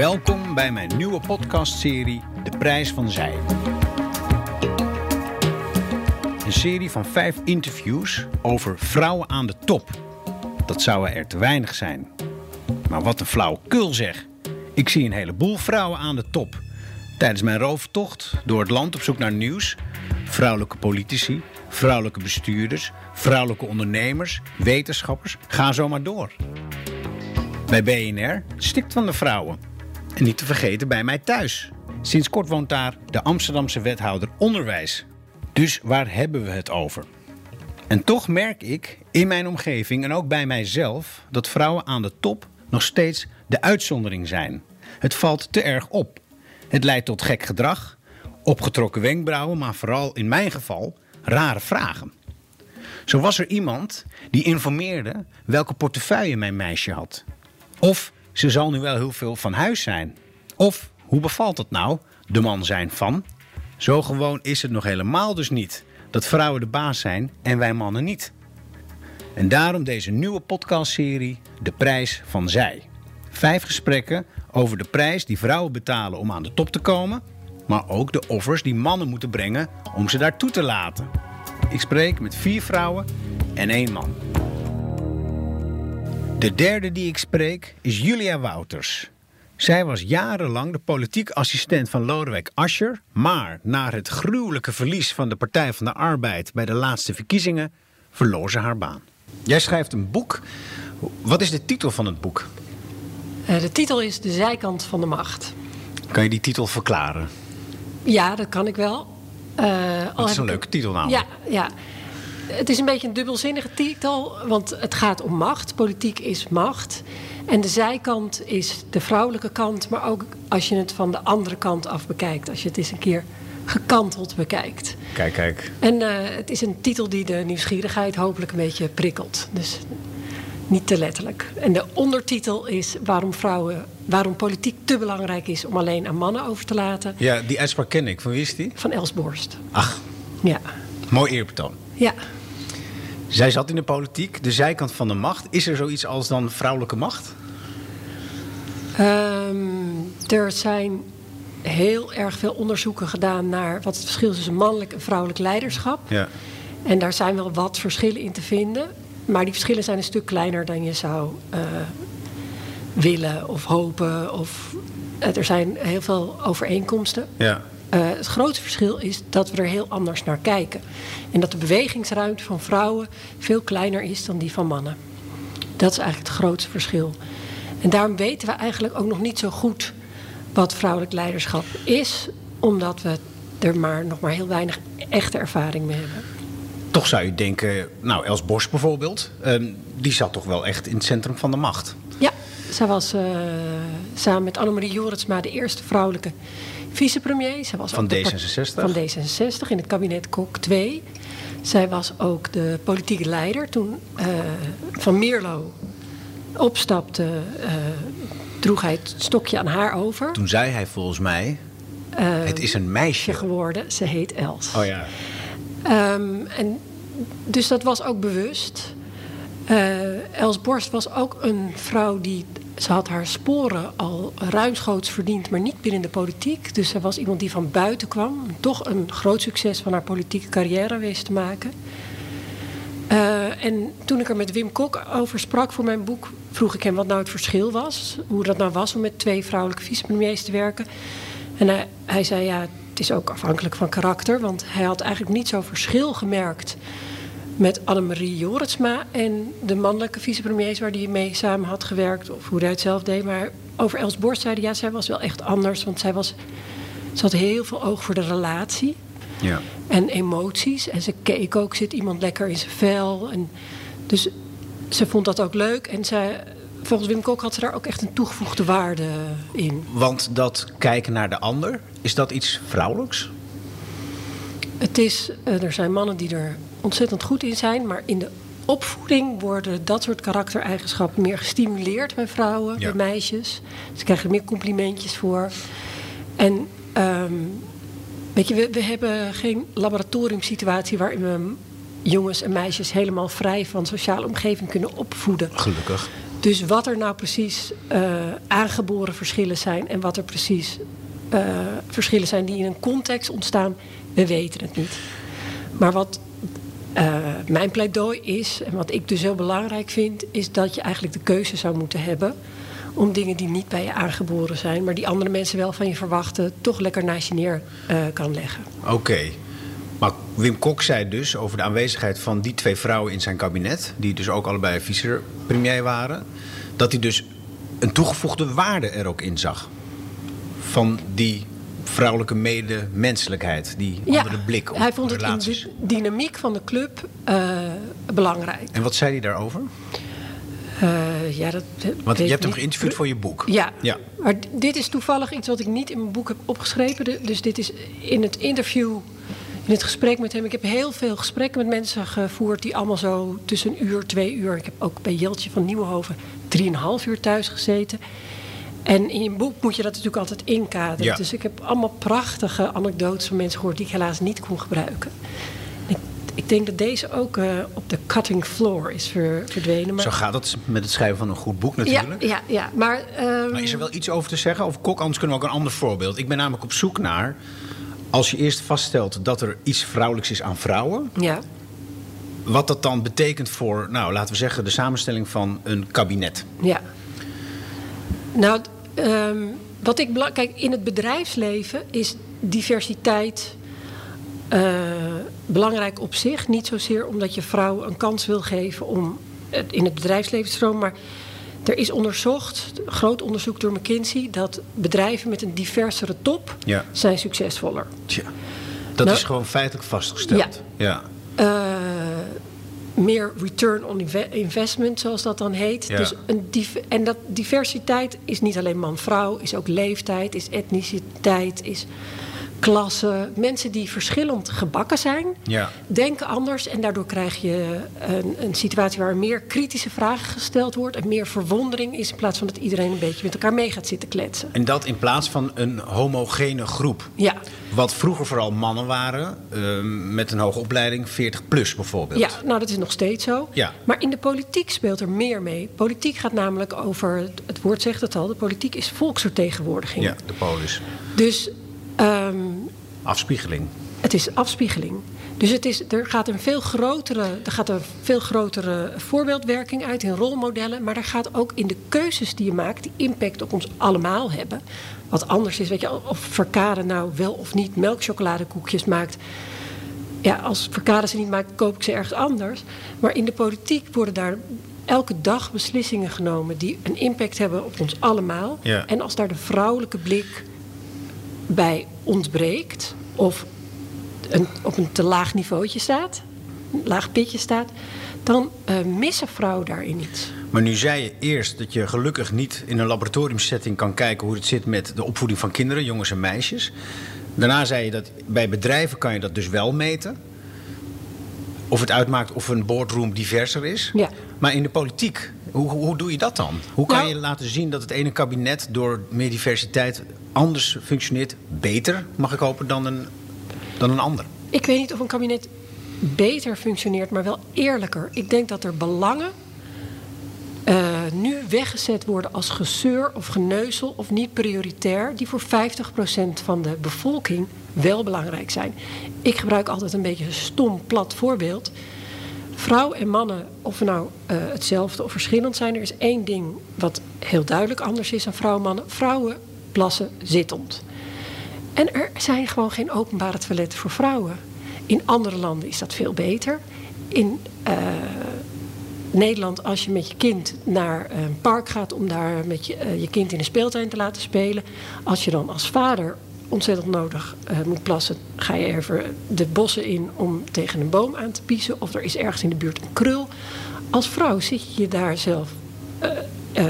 Welkom bij mijn nieuwe podcastserie De Prijs van Zij. Een serie van vijf interviews over vrouwen aan de top. Dat zouden er te weinig zijn. Maar wat een flauwekul zeg. Ik zie een heleboel vrouwen aan de top. Tijdens mijn rooftocht door het land op zoek naar nieuws... vrouwelijke politici, vrouwelijke bestuurders, vrouwelijke ondernemers, wetenschappers... ga zo maar door. Bij BNR stikt van de vrouwen. En niet te vergeten bij mij thuis. Sinds kort woont daar de Amsterdamse wethouder onderwijs. Dus waar hebben we het over? En toch merk ik in mijn omgeving en ook bij mijzelf dat vrouwen aan de top nog steeds de uitzondering zijn. Het valt te erg op. Het leidt tot gek gedrag, opgetrokken wenkbrauwen, maar vooral in mijn geval rare vragen. Zo was er iemand die informeerde welke portefeuille mijn meisje had. Of ze zal nu wel heel veel van huis zijn. Of hoe bevalt het nou, de man zijn van? Zo gewoon is het nog helemaal dus niet dat vrouwen de baas zijn en wij mannen niet. En daarom deze nieuwe podcastserie De Prijs van Zij. Vijf gesprekken over de prijs die vrouwen betalen om aan de top te komen, maar ook de offers die mannen moeten brengen om ze daartoe te laten. Ik spreek met vier vrouwen en één man. De derde die ik spreek is Julia Wouters. Zij was jarenlang de politiek assistent van Lodewijk Asscher, maar na het gruwelijke verlies van de Partij van de Arbeid bij de laatste verkiezingen verloor ze haar baan. Jij schrijft een boek. Wat is de titel van het boek? Uh, de titel is De zijkant van de macht. Kan je die titel verklaren? Ja, dat kan ik wel. Uh, dat is een leuke titel namelijk. Ja, ja. Het is een beetje een dubbelzinnige titel, want het gaat om macht. Politiek is macht. En de zijkant is de vrouwelijke kant, maar ook als je het van de andere kant af bekijkt. Als je het eens een keer gekanteld bekijkt. Kijk, kijk. En uh, het is een titel die de nieuwsgierigheid hopelijk een beetje prikkelt. Dus niet te letterlijk. En de ondertitel is waarom, vrouwen, waarom politiek te belangrijk is om alleen aan mannen over te laten. Ja, die uitspraak ken ik. Van wie is die? Van Els Borst. Ach. Ja. Mooi eerbetoon. Ja. Zij zat in de politiek, de zijkant van de macht. Is er zoiets als dan vrouwelijke macht? Um, er zijn heel erg veel onderzoeken gedaan naar wat het verschil is tussen mannelijk en vrouwelijk leiderschap. Ja. En daar zijn wel wat verschillen in te vinden. Maar die verschillen zijn een stuk kleiner dan je zou uh, willen of hopen. Of, uh, er zijn heel veel overeenkomsten. Ja. Uh, het grootste verschil is dat we er heel anders naar kijken. En dat de bewegingsruimte van vrouwen veel kleiner is dan die van mannen. Dat is eigenlijk het grootste verschil. En daarom weten we eigenlijk ook nog niet zo goed wat vrouwelijk leiderschap is, omdat we er maar nog maar heel weinig echte ervaring mee hebben. Toch zou je denken, nou Els Borst bijvoorbeeld, uh, die zat toch wel echt in het centrum van de macht. Ja, zij was uh, samen met Annemarie Joritsma de eerste vrouwelijke vicepremier. Zij was van D66? Van D66 in het kabinet Kok 2. Zij was ook de politieke leider toen uh, Van Mierlo opstapte. Uh, droeg hij het stokje aan haar over. Toen zei hij volgens mij, uh, het is een meisje geworden. Ze heet Els. Oh ja. Um, en dus dat was ook bewust. Uh, Els Borst was ook een vrouw die ze had haar sporen al ruimschoots verdiend, maar niet binnen de politiek. Dus ze was iemand die van buiten kwam. Toch een groot succes van haar politieke carrière wist te maken. Uh, en toen ik er met Wim Kok over sprak voor mijn boek, vroeg ik hem wat nou het verschil was. Hoe dat nou was om met twee vrouwelijke vicepremiers te werken. En hij, zei ja, het is ook afhankelijk van karakter. Want hij had eigenlijk niet zo'n verschil gemerkt met Annemarie Joritsma en de mannelijke vicepremiers waar hij mee samen had gewerkt, of hoe hij het zelf deed. Maar over Els Borst zei hij, ja, zij was wel echt anders, want zij was, ze had heel veel oog voor de relatie ja. en emoties. En ze keek ook, zit iemand lekker in zijn vel. En dus ze vond dat ook leuk. En zij, volgens Wim Kok had ze daar ook echt een toegevoegde waarde in. Want dat kijken naar de ander, is dat iets vrouwelijks? Het is, er zijn mannen die er ontzettend goed in zijn, maar in de opvoeding worden dat soort karaktereigenschappen meer gestimuleerd bij vrouwen, Ja. bij meisjes. Ze krijgen er meer complimentjes voor. En um, weet je, we, we hebben geen laboratoriumsituatie waarin we jongens en meisjes helemaal vrij van sociale omgeving kunnen opvoeden. Gelukkig. Dus wat er nou precies uh, aangeboren verschillen zijn en wat er precies uh, verschillen zijn die in een context ontstaan, we weten het niet. Maar wat uh, mijn pleidooi is, en wat ik dus heel belangrijk vind, is dat je eigenlijk de keuze zou moeten hebben om dingen die niet bij je aangeboren zijn, maar die andere mensen wel van je verwachten, toch lekker naast je neer uh, kan leggen. Oké. Maar Wim Kok zei dus over de aanwezigheid van die twee vrouwen in zijn kabinet, die dus ook allebei vicepremier waren, dat hij dus een toegevoegde waarde er ook in zag. Van die vrouwelijke medemenselijkheid, die ja, andere blik op hij vond relaties. het in de dynamiek van de club uh, belangrijk. En wat zei hij daarover? Uh, ja, dat, Want je hebt hem geïnterviewd voor je boek. Ja, ja, maar dit is toevallig iets wat ik niet in mijn boek heb opgeschreven. Dus dit is in het interview, in het gesprek met hem. Ik heb heel veel gesprekken met mensen gevoerd die allemaal zo tussen een uur, twee uur. Ik heb ook bij Jeltje van Nieuwenhoven drieënhalf uur thuis gezeten. En in je boek moet je dat natuurlijk altijd inkaderen. Ja. Dus ik heb allemaal prachtige anekdotes van mensen gehoord die ik helaas niet kon gebruiken. Ik, ik denk dat deze ook uh, op de cutting floor is ver, verdwenen. Maar... Zo gaat het met het schrijven van een goed boek natuurlijk. Ja, ja, ja. Maar, um... maar is er wel iets over te zeggen over Kok? Anders kunnen we ook een ander voorbeeld. Ik ben namelijk op zoek naar... als je eerst vaststelt dat er iets vrouwelijks is aan vrouwen... Ja. wat dat dan betekent voor, nou, laten we zeggen... de samenstelling van een kabinet. Ja. Nou, um, wat ik kijk, in het bedrijfsleven is diversiteit uh, belangrijk op zich. Niet zozeer omdat je vrouwen een kans wil geven om het in het bedrijfsleven te stromen, maar er is onderzocht, groot onderzoek door McKinsey, dat bedrijven met een diversere top ja. zijn succesvoller. Tja, dat nou, is gewoon feitelijk vastgesteld. Ja. ja. Uh, meer return on investment, zoals dat dan heet. Ja. Dus een en dat diversiteit is niet alleen man-vrouw, is ook leeftijd, is etniciteit, is klasse. Mensen die verschillend gebakken zijn, ja. denken anders. En daardoor krijg je een, een, situatie waar meer kritische vragen gesteld wordt. En meer verwondering is in plaats van dat iedereen een beetje met elkaar mee gaat zitten kletsen. En dat in plaats van een homogene groep. Ja. Wat vroeger vooral mannen waren, uh, met een hoge opleiding, 40 plus bijvoorbeeld. Ja, nou dat is nog steeds zo. Ja. Maar in de politiek speelt er meer mee. Politiek gaat namelijk over, het woord zegt het al, de politiek is volksvertegenwoordiging. Ja, de polis. Dus Um, afspiegeling. Het is afspiegeling. Dus het is, er, gaat een veel grotere, er gaat een veel grotere voorbeeldwerking uit in rolmodellen. Maar er gaat ook in de keuzes die je maakt, die impact op ons allemaal hebben. Wat anders is, weet je, of Verkade nou wel of niet melkchocoladekoekjes maakt. Ja, als Verkade ze niet maakt, koop ik ze ergens anders. Maar in de politiek worden daar elke dag beslissingen genomen die een impact hebben op ons allemaal. Ja. En als daar de vrouwelijke blik bij ontbreekt of een, op een te laag niveautje staat, een laag pitje staat, dan uh, missen vrouwen daarin iets. Maar nu zei je eerst dat je gelukkig niet in een laboratoriumsetting kan kijken hoe het zit met de opvoeding van kinderen, jongens en meisjes. Daarna zei je dat bij bedrijven kan je dat dus wel meten. Of het uitmaakt of een boardroom diverser is. Ja. Maar in de politiek, hoe, hoe doe je dat dan? Hoe kan Nou- je laten zien dat het ene kabinet door meer diversiteit anders functioneert, beter, mag ik hopen, dan een, dan een ander? Ik weet niet of een kabinet beter functioneert, maar wel eerlijker. Ik denk dat er belangen uh, nu weggezet worden als gezeur of geneuzel of niet prioritair, die voor 50% van de bevolking wel belangrijk zijn. Ik gebruik altijd een beetje een stom, plat voorbeeld. Vrouwen en mannen, of we nou uh, hetzelfde of verschillend zijn, er is één ding wat heel duidelijk anders is dan vrouwen en mannen. Vrouwen plassen zittend. En er zijn gewoon geen openbare toiletten voor vrouwen. In andere landen is dat veel beter. In uh, Nederland, als je met je kind naar een park gaat om daar met je, uh, je kind in een speeltuin te laten spelen. Als je dan als vader ontzettend nodig uh, moet plassen, ga je even de bossen in om tegen een boom aan te piezen. Of er is ergens in de buurt een krul. Als vrouw zit je daar zelf uh,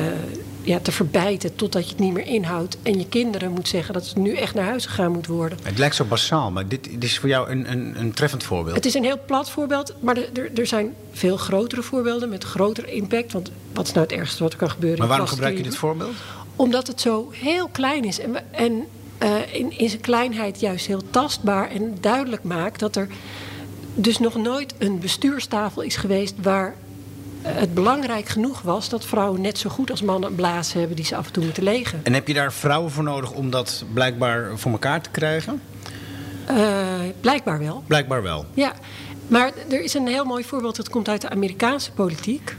ja, te verbijten totdat je het niet meer inhoudt. En je kinderen moet zeggen dat ze nu echt naar huis gegaan moet worden. Het lijkt zo basaal, maar dit, dit is voor jou een, een, een treffend voorbeeld. Het is een heel plat voorbeeld, maar er, er zijn veel grotere voorbeelden met groter impact. Want wat is nou het ergste wat er kan gebeuren? Maar waarom gebruik je dit voorbeeld? Omdat het zo heel klein is. En, en uh, in, in zijn kleinheid juist heel tastbaar en duidelijk maakt dat er dus nog nooit een bestuurstafel is geweest waar het belangrijk genoeg was dat vrouwen net zo goed als mannen een blaas hebben die ze af en toe moeten legen. En heb je daar vrouwen voor nodig om dat blijkbaar voor elkaar te krijgen? Uh, blijkbaar wel. Blijkbaar wel. Ja, maar er is een heel mooi voorbeeld dat komt uit de Amerikaanse politiek.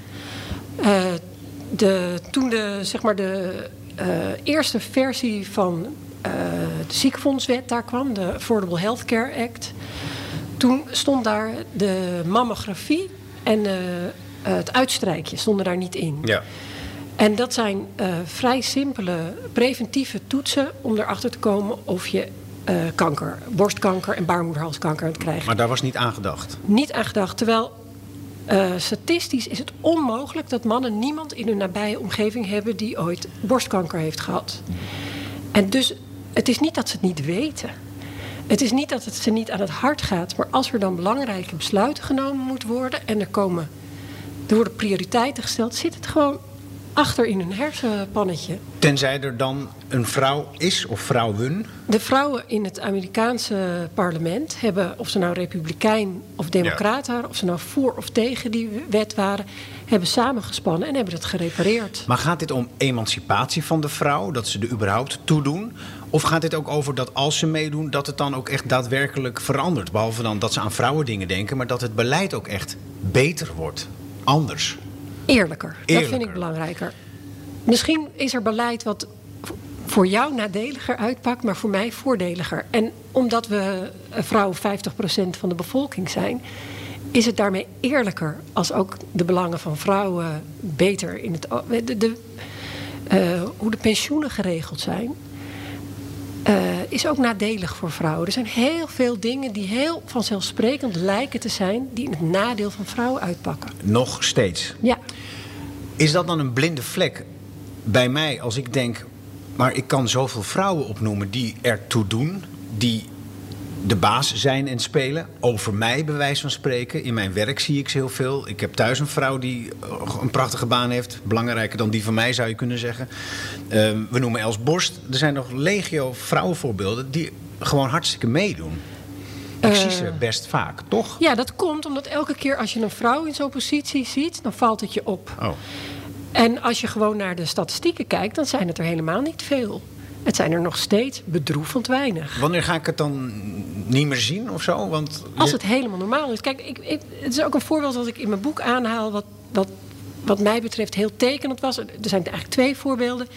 Uh, de, toen de, zeg maar de uh, eerste versie van de ziekenfondswet daar kwam, de Affordable Health Care Act. Toen stond daar de mammografie en het uitstrijkje stonden daar niet in. Ja. En dat zijn vrij simpele preventieve toetsen om erachter te komen of je uh, kanker, borstkanker en baarmoederhalskanker aan het krijgen. Maar daar was niet aan gedacht? Niet aan gedacht. Terwijl uh, statistisch is het onmogelijk dat mannen niemand in hun nabije omgeving hebben die ooit borstkanker heeft gehad. En dus het is niet dat ze het niet weten. Het is niet dat het ze niet aan het hart gaat. Maar als er dan belangrijke besluiten genomen moeten worden en er komen. Er worden prioriteiten gesteld, zit het gewoon achter in hun hersenpannetje. Tenzij er dan een vrouw is of vrouwen? De vrouwen in het Amerikaanse parlement hebben, of ze nou republikein of democraat waren, of ze nou voor of tegen die wet waren, hebben samengespannen en hebben het gerepareerd. Maar gaat dit om emancipatie van de vrouw, dat ze er überhaupt toe doen? Of gaat dit ook over dat als ze meedoen, dat het dan ook echt daadwerkelijk verandert? Behalve dan dat ze aan vrouwen dingen denken, maar dat het beleid ook echt beter wordt, anders. Eerlijker. Dat vind ik belangrijker. Misschien is er beleid wat voor jou nadeliger uitpakt, maar voor mij voordeliger. En omdat we vrouwen 50% van de bevolking zijn, is het daarmee eerlijker als ook de belangen van vrouwen beter in het. De, de uh, hoe de pensioenen geregeld zijn. Uh, is ook nadelig voor vrouwen. Er zijn heel veel dingen die heel vanzelfsprekend lijken te zijn, die in het nadeel van vrouwen uitpakken. Nog steeds. Ja. Is dat dan een blinde vlek bij mij als ik denk, maar ik kan zoveel vrouwen opnoemen die ertoe doen, die de baas zijn en spelen. Over mij, bij wijze van spreken. In mijn werk zie ik ze heel veel. Ik heb thuis een vrouw die eh, een prachtige baan heeft. Belangrijker dan die van mij, zou je kunnen zeggen. Uh, we noemen Els Borst. Er zijn nog legio vrouwenvoorbeelden die gewoon hartstikke meedoen. Ik zie ze eh. best vaak, toch? Ja, dat komt omdat elke keer als je een vrouw in zo'n positie ziet, dan valt het je op. Oh. En als je gewoon naar de statistieken kijkt, dan zijn het er helemaal niet veel. Het zijn er nog steeds bedroevend weinig. Wanneer ga ik het dan niet meer zien of zo? Want... Als het helemaal normaal is. Kijk, ik, ik, het is ook een voorbeeld dat ik in mijn boek aanhaal... wat, wat, wat mij betreft heel tekenend was. Er zijn eigenlijk twee voorbeelden.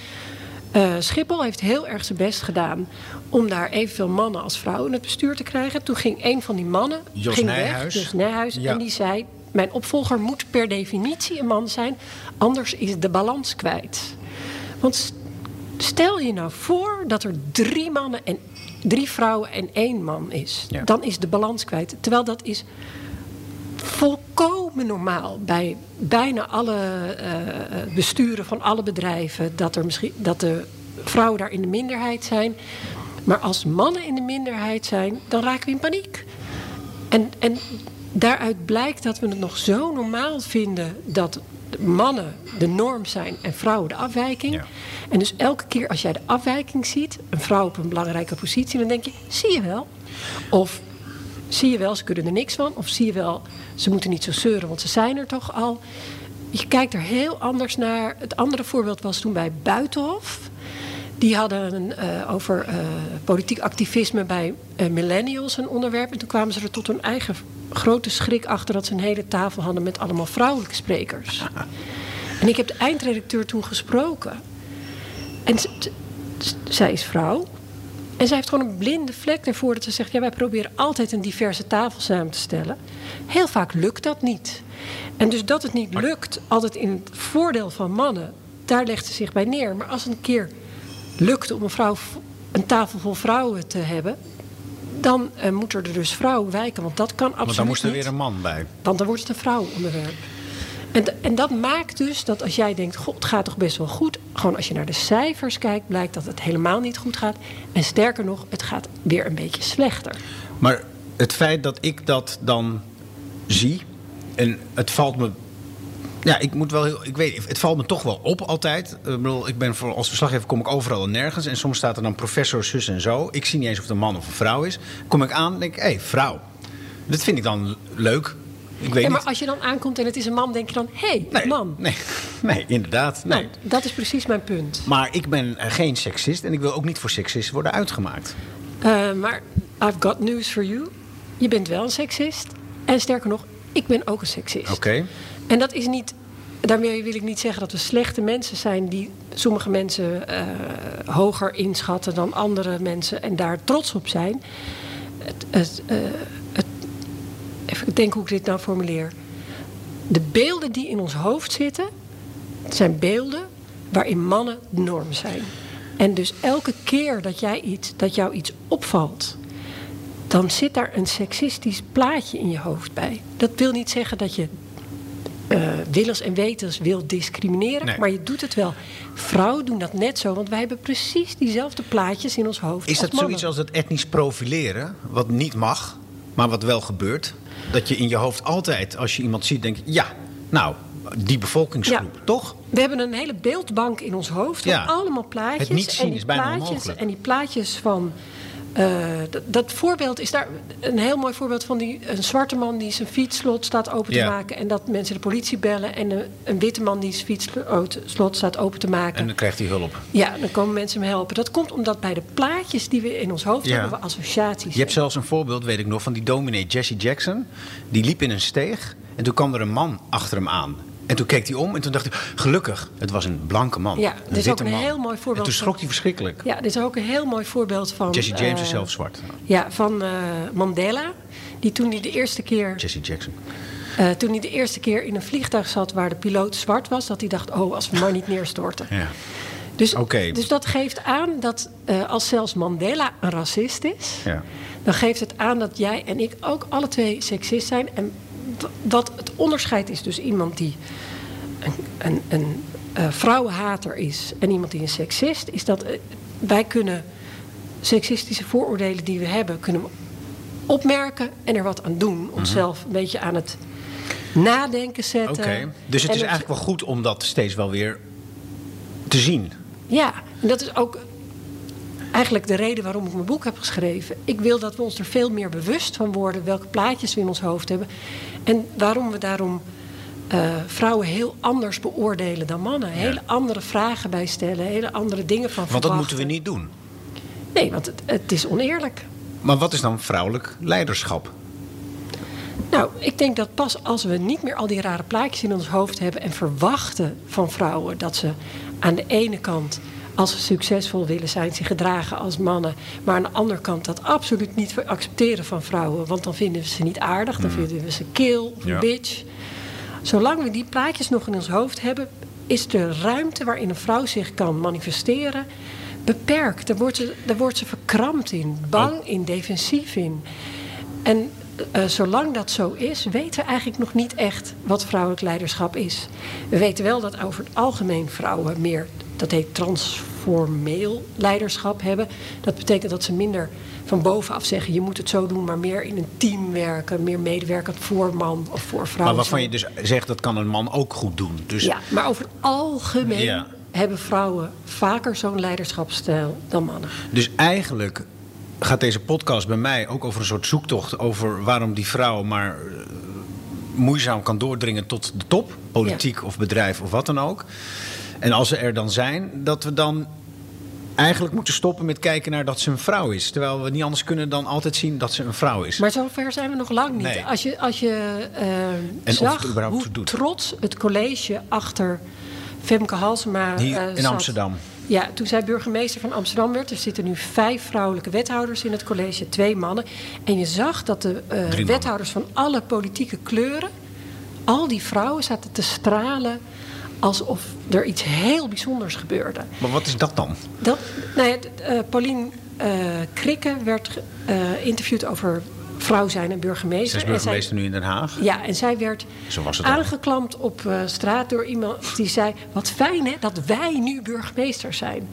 Uh, Schiphol heeft heel erg zijn best gedaan om daar evenveel mannen als vrouwen in het bestuur te krijgen. Toen ging een van die mannen Jos ging Nijhuis. weg, Jos Nijhuis, en die zei... mijn opvolger moet per definitie een man zijn... anders is de balans kwijt. Want stel je nou voor dat er drie mannen en drie vrouwen en één man is. Ja. Dan is de balans kwijt. Terwijl dat is volkomen normaal bij bijna alle uh, besturen van alle bedrijven dat, er misschien, dat de vrouwen daar in de minderheid zijn. Maar als mannen in de minderheid zijn, dan raken we in paniek. En, en daaruit blijkt dat we het nog zo normaal vinden dat mannen de norm zijn en vrouwen de afwijking. Ja. En dus elke keer als jij de afwijking ziet, een vrouw op een belangrijke positie, dan denk je: zie je wel. Of zie je wel, ze kunnen er niks van. Of zie je wel, ze moeten niet zo zeuren, want ze zijn er toch al. Je kijkt er heel anders naar. Het andere voorbeeld was toen bij Buitenhof. Die hadden een, uh, over uh, politiek activisme bij uh, millennials een onderwerp. En toen kwamen ze er tot hun eigen grote schrik achter dat ze een hele tafel hadden met allemaal vrouwelijke sprekers. En ik heb de eindredacteur toen gesproken. En zij is vrouw. En zij heeft gewoon een blinde vlek ervoor dat ze zegt: ja, wij proberen altijd een diverse tafel samen te stellen. Heel vaak lukt dat niet. En dus dat het niet lukt, altijd in het voordeel van mannen, daar legt ze zich bij neer. Maar als het een keer lukt om een, vrouw, een tafel vol vrouwen te hebben, dan uh, moeten er dus vrouwen wijken. Want dat kan absoluut Want dan moest er niet. weer een man bij. Want dan wordt het een vrouwenonderwerp. En, en dat maakt dus dat als jij denkt, god, het gaat toch best wel goed. Gewoon als je naar de cijfers kijkt, blijkt dat het helemaal niet goed gaat. En sterker nog, het gaat weer een beetje slechter. Maar het feit dat ik dat dan zie, en het valt me. Ja, ik moet wel heel. Ik weet, het valt me toch wel op altijd. Ik bedoel, ik ben voor, als verslaggever kom ik overal en nergens. En soms staat er dan professor, zus en zo. Ik zie niet eens of het een man of een vrouw is. Kom ik aan en denk ik, hé, hey, vrouw. Dat vind ik dan leuk. Ik weet Ja, maar niet. als je dan aankomt en het is een man, denk je dan: hé, hey, Nee, man. Nee, nee inderdaad. Nee. Nou, dat is precies mijn punt. Maar ik ben eh, geen seksist en ik wil ook niet voor seksist worden uitgemaakt. Eh, maar I've got news for you. Je bent wel een seksist. En sterker nog, ik ben ook een seksist. Oké. En dat is niet. Daarmee wil ik niet zeggen dat we slechte mensen zijn die sommige mensen eh, hoger inschatten dan andere mensen en daar trots op zijn. Het, het, eh, het, even denken hoe ik dit nou formuleer. De beelden die in ons hoofd zitten, zijn beelden waarin mannen de norm zijn. En dus elke keer dat, jij iets, dat jou iets opvalt, dan zit daar een seksistisch plaatje in je hoofd bij. Dat wil niet zeggen dat je eh willens en wetens wil discrimineren, Nee. maar je doet het wel. Vrouwen doen dat net zo, want wij hebben precies diezelfde plaatjes in ons hoofd. Is als dat mannen. zoiets als het etnisch profileren, wat niet mag, maar wat wel gebeurt? Dat je in je hoofd altijd, als je iemand ziet, denkt: ja, nou, die bevolkingsgroep, Ja. toch? We hebben een hele beeldbank in ons hoofd. Ja. Allemaal plaatjes. Het niet zien en die is bijna plaatjes, onmogelijk. En die plaatjes van. Eh, dat, dat voorbeeld is daar een heel mooi voorbeeld van die, een zwarte man die zijn fietsslot staat open te maken. En dat mensen de politie bellen. En een, een witte man die zijn fietsslot staat open te maken. En dan krijgt hij hulp. Ja, dan komen mensen hem helpen. Dat komt omdat bij de plaatjes die we in ons hoofd hebben, we associaties Je hebt zelfs een voorbeeld, weet ik nog, van die dominee Jesse Jackson. Die liep in een steeg en toen kwam er een man achter hem aan. En toen keek hij om en toen dacht hij, gelukkig, het was een blanke man. Ja, dit is ook een man. heel mooi voorbeeld En toen van- schrok hij verschrikkelijk. Ja, dit is ook een heel mooi voorbeeld van. Jesse James eh, is zelf zwart. Ja, van eh, Mandela. Die toen hij de eerste keer. Jesse Jackson. eh, toen hij de eerste keer in een vliegtuig zat waar de piloot zwart was, dat hij dacht: oh, als we maar niet neerstorten. Ja. Dus, Oké. dus dat geeft aan dat eh, als zelfs Mandela een racist is, Ja. dan geeft het aan dat jij en ik ook alle twee seksist zijn. En wat het onderscheid is dus iemand die een, een, een eh, vrouwenhater is en iemand die een seksist, is dat eh, wij kunnen seksistische vooroordelen die we hebben, kunnen we opmerken en er wat aan doen. Onszelf een beetje aan het nadenken zetten. Mhm. Oké. Dus het En is eigenlijk wel goed om dat steeds wel weer te zien. Ja, en dat is ook eigenlijk de reden waarom ik mijn boek heb geschreven. Ik wil dat we ons er veel meer bewust van worden welke plaatjes we in ons hoofd hebben. En waarom we daarom eh, vrouwen heel anders beoordelen dan mannen. Hele andere vragen bij stellen, hele andere dingen van Want dat moeten we niet doen. Nee, want het, het is oneerlijk. Maar wat is dan vrouwelijk leiderschap? Nou, ik denk dat pas als we niet meer al die rare plaatjes in ons hoofd hebben en verwachten van vrouwen dat ze aan de ene kant, als ze succesvol willen zijn, zich gedragen als mannen, maar aan de andere kant dat absoluut niet accepteren van vrouwen, want dan vinden we ze niet aardig, dan vinden we ze kil. Ja. bitch. Zolang we die plaatjes nog in ons hoofd hebben, is de ruimte waarin een vrouw zich kan manifesteren beperkt. Daar wordt ze, daar wordt ze verkrampt in, bang Oh. in, defensief in. En eh, zolang dat zo is, weten we eigenlijk nog niet echt wat vrouwelijk leiderschap is. We weten wel dat over het algemeen vrouwen meer, dat heet transformeel leiderschap hebben. Dat betekent dat ze minder van bovenaf zeggen: je moet het zo doen, maar meer in een team werken, meer medewerkend voor man of voor vrouw. Maar waarvan je dus zegt dat kan een man ook goed doen. Dus Ja, maar over het algemeen Ja. hebben vrouwen vaker zo'n leiderschapsstijl dan mannen. Dus eigenlijk gaat deze podcast bij mij ook over een soort zoektocht over waarom die vrouw maar eh, moeizaam kan doordringen tot de top, politiek of bedrijf of wat dan ook. En als ze er dan zijn, dat we dan eigenlijk moeten stoppen met kijken naar dat ze een vrouw is. Terwijl we niet anders kunnen dan altijd zien dat ze een vrouw is. Maar zover zijn we nog lang niet. Nee. Als je, als je of zag hoe doet. trots het college achter Femke Halsema Hier eh, in zat. Amsterdam. Ja, toen zij burgemeester van Amsterdam werd. Er zitten nu vijf vrouwelijke wethouders in het college, twee mannen. En je zag dat de eh, wethouders van alle politieke kleuren... al die vrouwen zaten te stralen alsof er iets heel bijzonders gebeurde. Maar wat is dat dan? Dat, nou ja, eh, Paulien eh, Krikke werd geïnterviewd over vrouw zijn en burgemeester. Ze is zij- burgemeester nu in Den Haag. ja, en zij werd aangeklampt op eh, straat door iemand die zei... wat fijn hè, dat wij nu burgemeester zijn.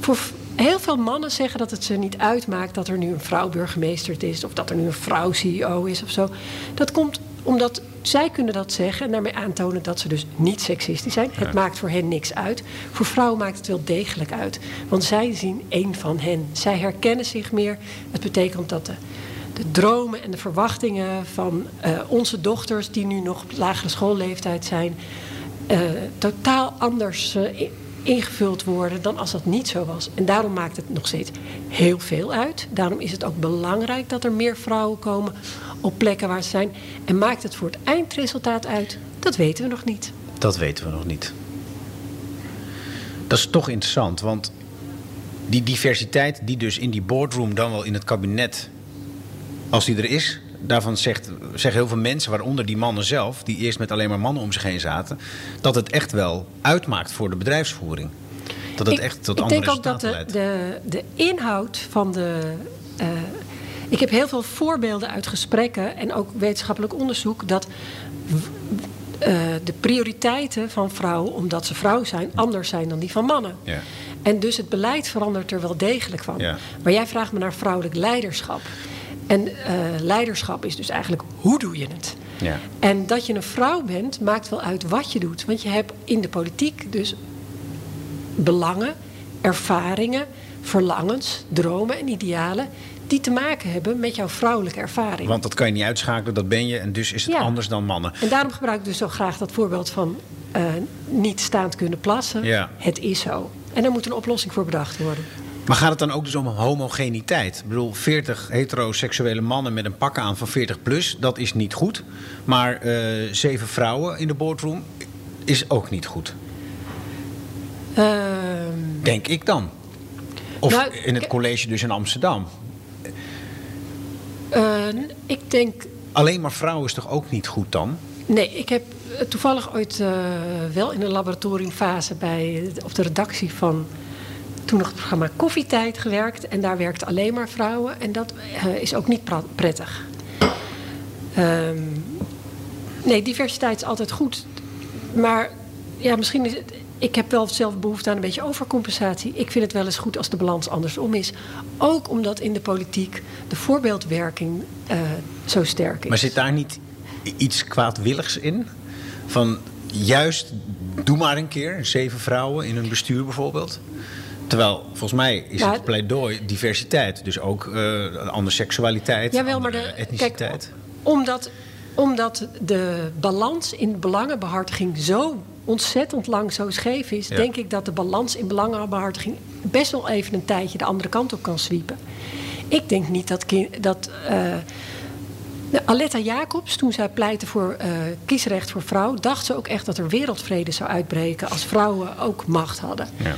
Voor heel veel mannen zeggen dat het ze niet uitmaakt... dat er nu een vrouw burgemeester is... of dat er nu een vrouw CEO is of zo. Dat komt omdat zij kunnen dat zeggen... en daarmee aantonen dat ze dus niet seksistisch zijn. Het maakt voor hen niks uit. Voor vrouwen maakt het wel degelijk uit. Want zij zien één van hen. Zij herkennen zich meer. Het betekent dat de, de dromen en de verwachtingen van uh, onze dochters, die nu nog op lagere schoolleeftijd zijn, uh, totaal anders uh, ingevuld worden dan als dat niet zo was. En daarom maakt het nog steeds heel veel uit. Daarom is het ook belangrijk dat er meer vrouwen komen op plekken waar ze zijn. En maakt het voor het eindresultaat uit? Dat weten we nog niet. Dat weten we nog niet. Dat is toch interessant, want die diversiteit die dus in die boardroom dan wel in het kabinet, als die er is, daarvan zegt, zeggen heel veel mensen, waaronder die mannen zelf, die eerst met alleen maar mannen om zich heen zaten, dat het echt wel uitmaakt voor de bedrijfsvoering. Dat het ik, echt tot ik andere denk ook dat de, de, de, inhoud van de. Ik heb heel veel voorbeelden uit gesprekken en ook wetenschappelijk onderzoek dat uh, de prioriteiten van vrouwen, omdat ze vrouw zijn, anders zijn dan die van mannen. Ja. En dus het beleid verandert er wel degelijk van. Ja. Maar jij vraagt me naar vrouwelijk leiderschap. En uh, leiderschap is dus eigenlijk hoe doe je het? Ja. En dat je een vrouw bent, maakt wel uit wat je doet. Want je hebt in de politiek dus belangen, ervaringen, verlangens, dromen en idealen die te maken hebben met jouw vrouwelijke ervaring. Want dat kan je niet uitschakelen, dat ben je en dus is het Ja. anders dan mannen. En daarom gebruik ik dus zo graag dat voorbeeld van eh, niet staand kunnen plassen. Ja. Het is zo. En daar moet een oplossing voor bedacht worden. Maar gaat het dan ook dus om homogeniteit? Ik bedoel, 40 heteroseksuele mannen met een pak aan van 40 plus, dat is niet goed. Maar eh, zeven vrouwen in de boardroom is ook niet goed. Ehm, Denk ik dan. Of Nou, in het college dus in Amsterdam. Eh, ik denk Alleen maar vrouwen is toch ook niet goed dan? Nee, ik heb eh, toevallig ooit eh, wel in een laboratoriumfase bij, op de redactie van toen nog het programma Koffietijd gewerkt. En daar werkten alleen maar vrouwen. En dat is ook niet prettig. Ehm, nee, diversiteit is altijd goed. Maar ja, misschien is het. Ik heb wel zelf behoefte aan een beetje overcompensatie. Ik vind het wel eens goed als de balans andersom is. Ook omdat in de politiek de voorbeeldwerking eh, zo sterk is. Maar zit daar niet iets kwaadwilligs in? Van juist, doe maar een keer, zeven vrouwen in een bestuur bijvoorbeeld. Terwijl, volgens mij is het pleidooi diversiteit. Dus ook eh andere seksualiteit, Jawel, maar de, etniciteit. kijk, omdat, omdat de balans in belangenbehartiging zo ontzettend lang zo scheef is, Ja. denk ik dat de balans in belangenbehartiging best wel even een tijdje de andere kant op kan zwiepen. Ik denk niet dat. dat eh, nou, Aletta Jacobs, toen zij pleitte voor eh, kiesrecht voor vrouw, dacht ze ook echt dat er wereldvrede zou uitbreken als vrouwen ook macht hadden. Ja.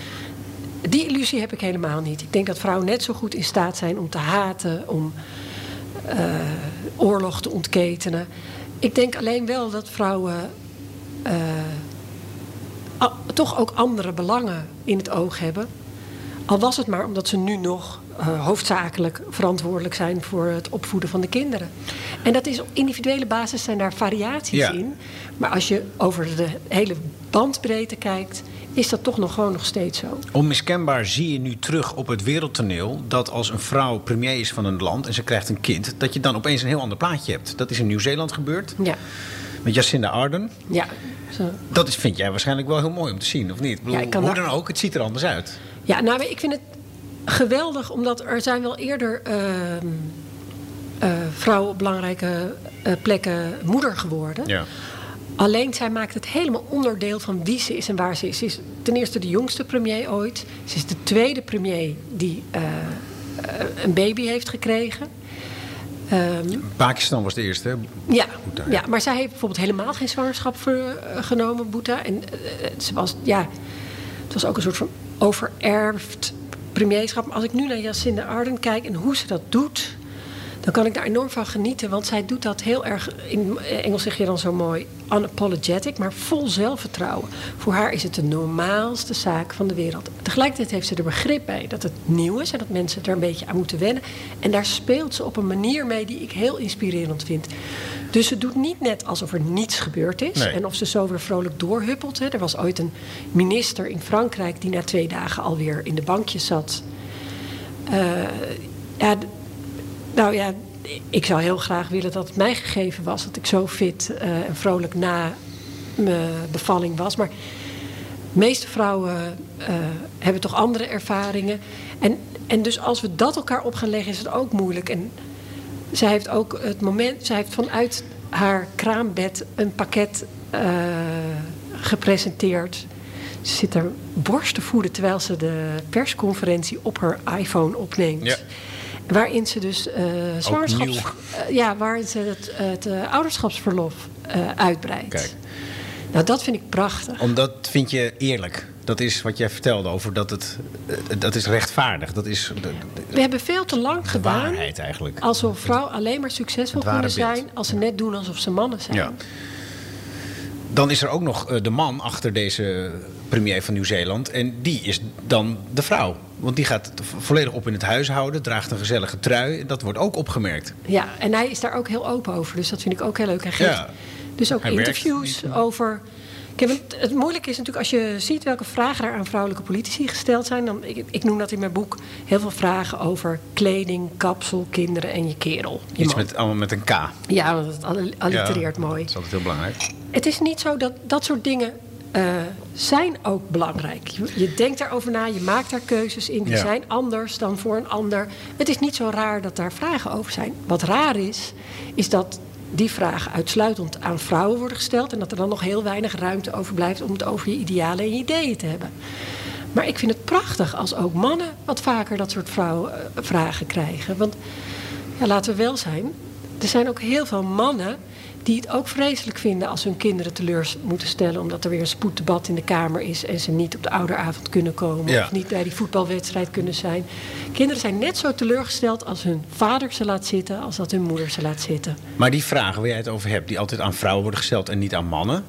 Die illusie heb ik helemaal niet. Ik denk dat vrouwen net zo goed in staat zijn om te haten, om eh, oorlog te ontketenen. Ik denk alleen wel dat vrouwen toch ook andere belangen in het oog hebben. Al was het maar omdat ze nu nog eh, hoofdzakelijk verantwoordelijk zijn voor het opvoeden van de kinderen. En dat is op individuele basis zijn daar variaties Ja. in. Maar als je over de hele bandbreedte kijkt, is dat toch nog gewoon nog steeds zo. Onmiskenbaar zie je nu terug op het wereldtoneel dat als een vrouw premier is van een land en ze krijgt een kind, dat je dan opeens een heel ander plaatje hebt. Dat is in Nieuw-Zeeland gebeurd Ja, met Jacinda Ardern. ja. Zo. Dat is, vind jij waarschijnlijk wel heel mooi om te zien, of niet? Ik bedoel, Ja, ik kan hoe dan ook, het ziet er anders uit. Ja, nou, ik vind het geweldig, omdat er zijn wel eerder ehm, eh, vrouwen op belangrijke eh, plekken moeder geworden. Ja. Alleen zij maakt het helemaal onderdeel van wie ze is en waar ze is. Ze is ten eerste de jongste premier ooit. Ze is de tweede premier die eh, een baby heeft gekregen. Ehm, Pakistan was de eerste. hè? ja, ja, maar zij heeft bijvoorbeeld helemaal geen zwangerschap voor, eh, genomen, Boeta. En eh, ze was, ja, het was ook een soort van overerfd premierschap. Maar als ik nu naar Jacinda Ardern kijk en hoe ze dat doet... dan kan ik daar enorm van genieten. Want zij doet dat heel erg, in Engels zeg je dan zo mooi... unapologetic, maar vol zelfvertrouwen. Voor haar is het de normaalste zaak van de wereld. Tegelijkertijd heeft ze er begrip bij dat het nieuw is... en dat mensen er een beetje aan moeten wennen. En daar speelt ze op een manier mee die ik heel inspirerend vind. Dus ze doet niet net alsof er niets gebeurd is... Nee. en of ze zo weer vrolijk doorhuppelt. Hè. Er was ooit een minister in Frankrijk... die na twee dagen alweer in de bankjes zat... Eh, ja, nou ja, ik zou heel graag willen dat het mij gegeven was dat ik zo fit eh, en vrolijk na mijn bevalling was. Maar de meeste vrouwen eh, hebben toch andere ervaringen. En, en dus als we dat elkaar op gaan leggen, is het ook moeilijk. En zij heeft ook het moment, zij heeft vanuit haar kraambed een pakket uh, gepresenteerd. Ze zit er borst te voeden terwijl ze de persconferentie op haar iPhone opneemt. Ja. Waarin ze dus uh, zwangerschaps, uh, ja, waarin ze het, het uh, ouderschapsverlof uitbreidt. Kijk. Nou, dat vind ik prachtig. Omdat vind je eerlijk. Dat is wat jij vertelde over dat het. Dat is rechtvaardig. Dat is. We hebben veel te lang gedaan. Waarheid eigenlijk. Alsof vrouwen alleen maar succesvol kunnen zijn. als ze net doen alsof ze mannen zijn. Ja. Dan is er ook nog de man achter deze premier van Nieuw-Zeeland. En die is dan de vrouw. Want die gaat volledig op in het huishouden, draagt een gezellige trui. Dat wordt ook opgemerkt. Ja, en hij is daar ook heel open over. Dus dat vind ik ook heel leuk. Hij geeft ja, dus ook interviews over... Kijk, het, het moeilijke is natuurlijk als je ziet welke vragen er aan vrouwelijke politici gesteld zijn. Dan, ik, ik noem dat in mijn boek heel veel vragen over kleding, kapsel, kinderen en je kerel. Je Iets met, allemaal met een K. Ja, want het allitereert mooi. Dat is altijd heel belangrijk. Het is niet zo dat dat soort dingen uh, zijn ook belangrijk. Je, je, denkt erover na, je maakt daar keuzes in. Die zijn anders dan voor een ander. Het is niet zo raar dat daar vragen over zijn. Wat raar is, is dat die vragen uitsluitend aan vrouwen worden gesteld... en dat er dan nog heel weinig ruimte overblijft... om het over je idealen en je ideeën te hebben. Maar ik vind het prachtig als ook mannen wat vaker dat soort vrouwen, uh, vragen krijgen. Want ja, laten we wel zijn, er zijn ook heel veel mannen die het ook vreselijk vinden als hun kinderen teleur moeten stellen... omdat er weer een spoeddebat in de Kamer is... en ze niet op de ouderavond kunnen komen... of niet bij die voetbalwedstrijd kunnen zijn. Kinderen zijn net zo teleurgesteld als hun vader ze laat zitten... als dat hun moeder ze laat zitten. Maar die vragen waar jij het over hebt... die altijd aan vrouwen worden gesteld en niet aan mannen...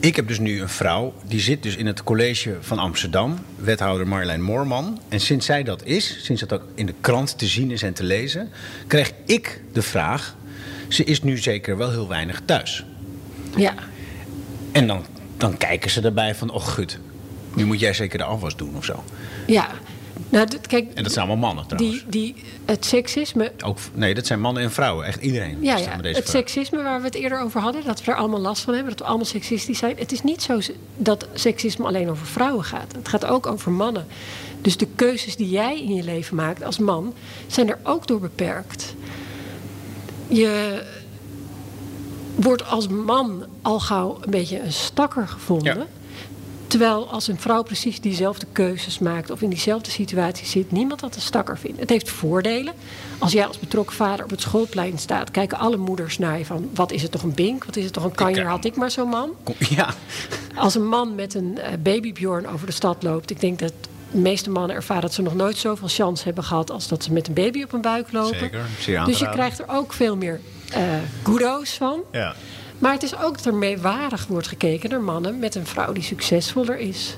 Ik heb dus nu een vrouw, die zit dus in het college van Amsterdam, wethouder Marjolein Moorman. En sinds zij dat is, sinds dat ook in de krant te zien is en te lezen, krijg ik de vraag: ze is nu zeker wel heel weinig thuis. Ja. En dan, dan kijken ze erbij van, oh gut, nu moet jij zeker de afwas doen of zo. Ja. Nou, kijk, en dat zijn allemaal mannen trouwens. Die, die, het seksisme... Ook, nee, dat zijn mannen en vrouwen. Echt iedereen. Ja, ja. het seksisme waar we het eerder over hadden... dat we er allemaal last van hebben, dat we allemaal seksistisch zijn. Het is niet zo dat seksisme alleen over vrouwen gaat. Het gaat ook over mannen. Dus de keuzes die jij in je leven maakt als man... zijn er ook door beperkt je wordt als man al gauw een beetje een stakker gevonden. Terwijl als een vrouw precies diezelfde keuzes maakt of in diezelfde situatie zit, niemand dat een stakker vindt. Het heeft voordelen. Als jij als betrokken vader op het schoolplein staat, kijken alle moeders naar je van wat is het toch een bink, wat is het toch een kanjer, had ik maar zo'n man. Ja. Als een man met een uh, babybjorn over de stad loopt, ik denk dat de meeste mannen ervaren dat ze nog nooit zoveel chance hebben gehad als dat ze met een baby op hun buik lopen. Zeker, dus je krijgt er ook veel meer uh, kudo's van. Ja. Maar het is ook dat er meewarig wordt gekeken naar mannen met een vrouw die succesvoller is.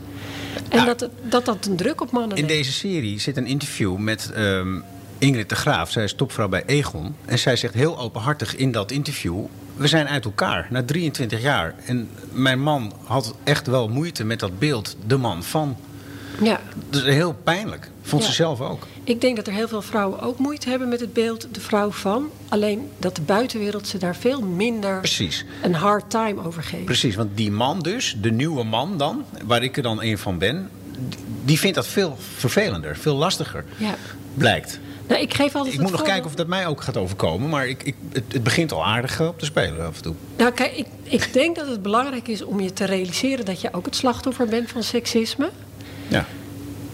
En dat, dat dat een druk op mannen In deze serie zit een interview met um, Ingrid de Graaf. Zij is topvrouw bij Egon. En zij zegt heel openhartig in dat interview... we zijn uit elkaar na 23 jaar. En mijn man had echt wel moeite met dat beeld, de man van... Ja. Dat is heel pijnlijk. Vond ze zelf ook. Ik denk dat er heel veel vrouwen ook moeite hebben met het beeld de vrouw van. Alleen dat de buitenwereld ze daar veel minder Precies. een hard time over geeft. Precies, want die man dus, de nieuwe man dan, waar ik er dan een van ben... die vindt dat veel vervelender, veel lastiger, ja. blijkt. Nou, ik geef altijd ik moet nog kijken of dat mij ook gaat overkomen. Maar ik, ik, het, het, begint al aardig op te spelen af en toe. Nou, kijk, ik, ik denk dat het belangrijk is om je te realiseren... dat je ook het slachtoffer bent van seksisme. Ja.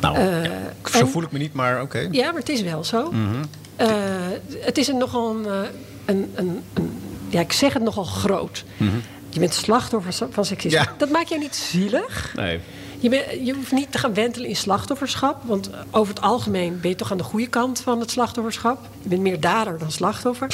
Nou, uh, zo voel ik me niet, maar oké. Ja, maar het is wel zo. Mm -hmm. uh, het is een, nogal een, eh, een, een, een, Ja, ik zeg het nogal groot. Mm -hmm. Je bent slachtoffer van seksisme. Ja. Dat maakt jou niet zielig. Nee. Je, ben, je, hoeft niet te gaan wentelen in slachtofferschap. Want over het algemeen ben je toch aan de goede kant van het slachtofferschap. Je bent meer dader dan slachtoffer.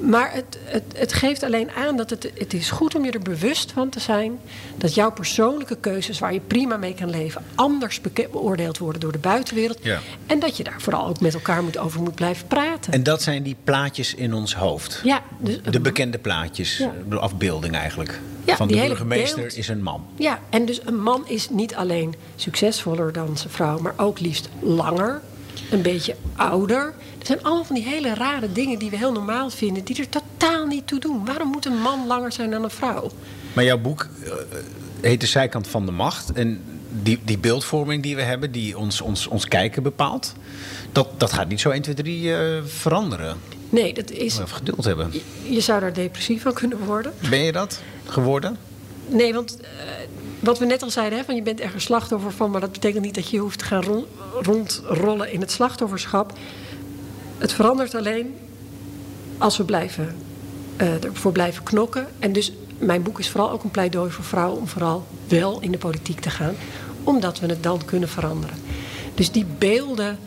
Maar het, het, het, geeft alleen aan dat het, het is goed om je er bewust van te zijn... dat jouw persoonlijke keuzes, waar je prima mee kan leven... anders beoordeeld worden door de buitenwereld. Ja. En dat je daar vooral ook met elkaar moet over moet blijven praten. En dat zijn die plaatjes in ons hoofd. Ja, dus, de bekende plaatjes, Ja. de afbeelding eigenlijk. Ja, van de burgemeester beeld. is een man. Ja, en dus een man is niet alleen succesvoller dan zijn vrouw... maar ook liefst langer, een beetje ouder... Er zijn allemaal van die hele rare dingen die we heel normaal vinden... die er totaal niet toe doen. Waarom moet een man langer zijn dan een vrouw? Maar jouw boek eh, heet De Zijkant van de Macht. En die, die beeldvorming die we hebben, die ons, ons, ons kijken bepaalt... Dat, dat gaat niet zo 1, 2, 3 uh, veranderen. Nee, dat is. Even geduld hebben. Je, je zou daar depressief van kunnen worden. Ben je dat geworden? Nee, want uh, wat we net al zeiden, hè, van je bent ergens slachtoffer van, maar dat betekent niet dat je hoeft te gaan rond, rondrollen in het slachtofferschap. Het verandert alleen als we blijven, uh, ervoor blijven knokken. En dus mijn boek is vooral ook een pleidooi voor vrouwen om vooral wel in de politiek te gaan, omdat we het dan kunnen veranderen. Dus die beelden,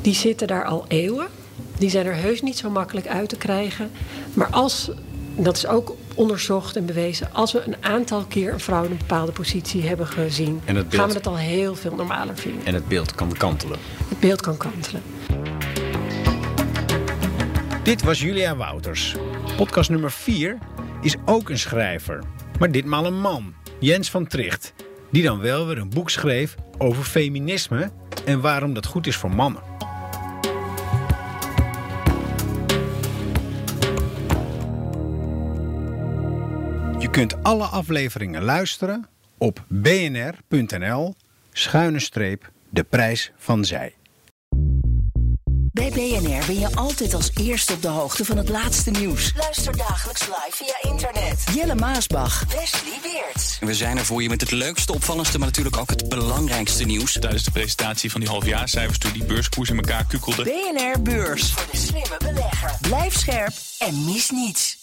die zitten daar al eeuwen. Die zijn er heus niet zo makkelijk uit te krijgen. Maar als, dat is ook onderzocht en bewezen, als we een aantal keer een vrouw in een bepaalde positie hebben gezien, beeld, gaan we het al heel veel normaler vinden. En het beeld kan kantelen. Het beeld kan kantelen. Dit was Julia Wouters. Podcast nummer 4 is ook een schrijver, maar ditmaal een man, Jens van Tricht, die dan wel weer een boek schreef over feminisme en waarom dat goed is voor mannen. Kunt alle afleveringen luisteren op bnr.nl schuine streep de prijs van zij. Bij BNR ben je altijd als eerste op de hoogte van het laatste nieuws. Luister dagelijks live via internet. Jelle Maasbach. Wesley Weert. We zijn er voor je met het leukste, opvallendste, maar natuurlijk ook het belangrijkste nieuws. Tijdens de presentatie van die halfjaarcijfers toen die beurskoers in elkaar kukkelde. BNR Beurs. Voor de slimme belegger. Blijf scherp en mis niets.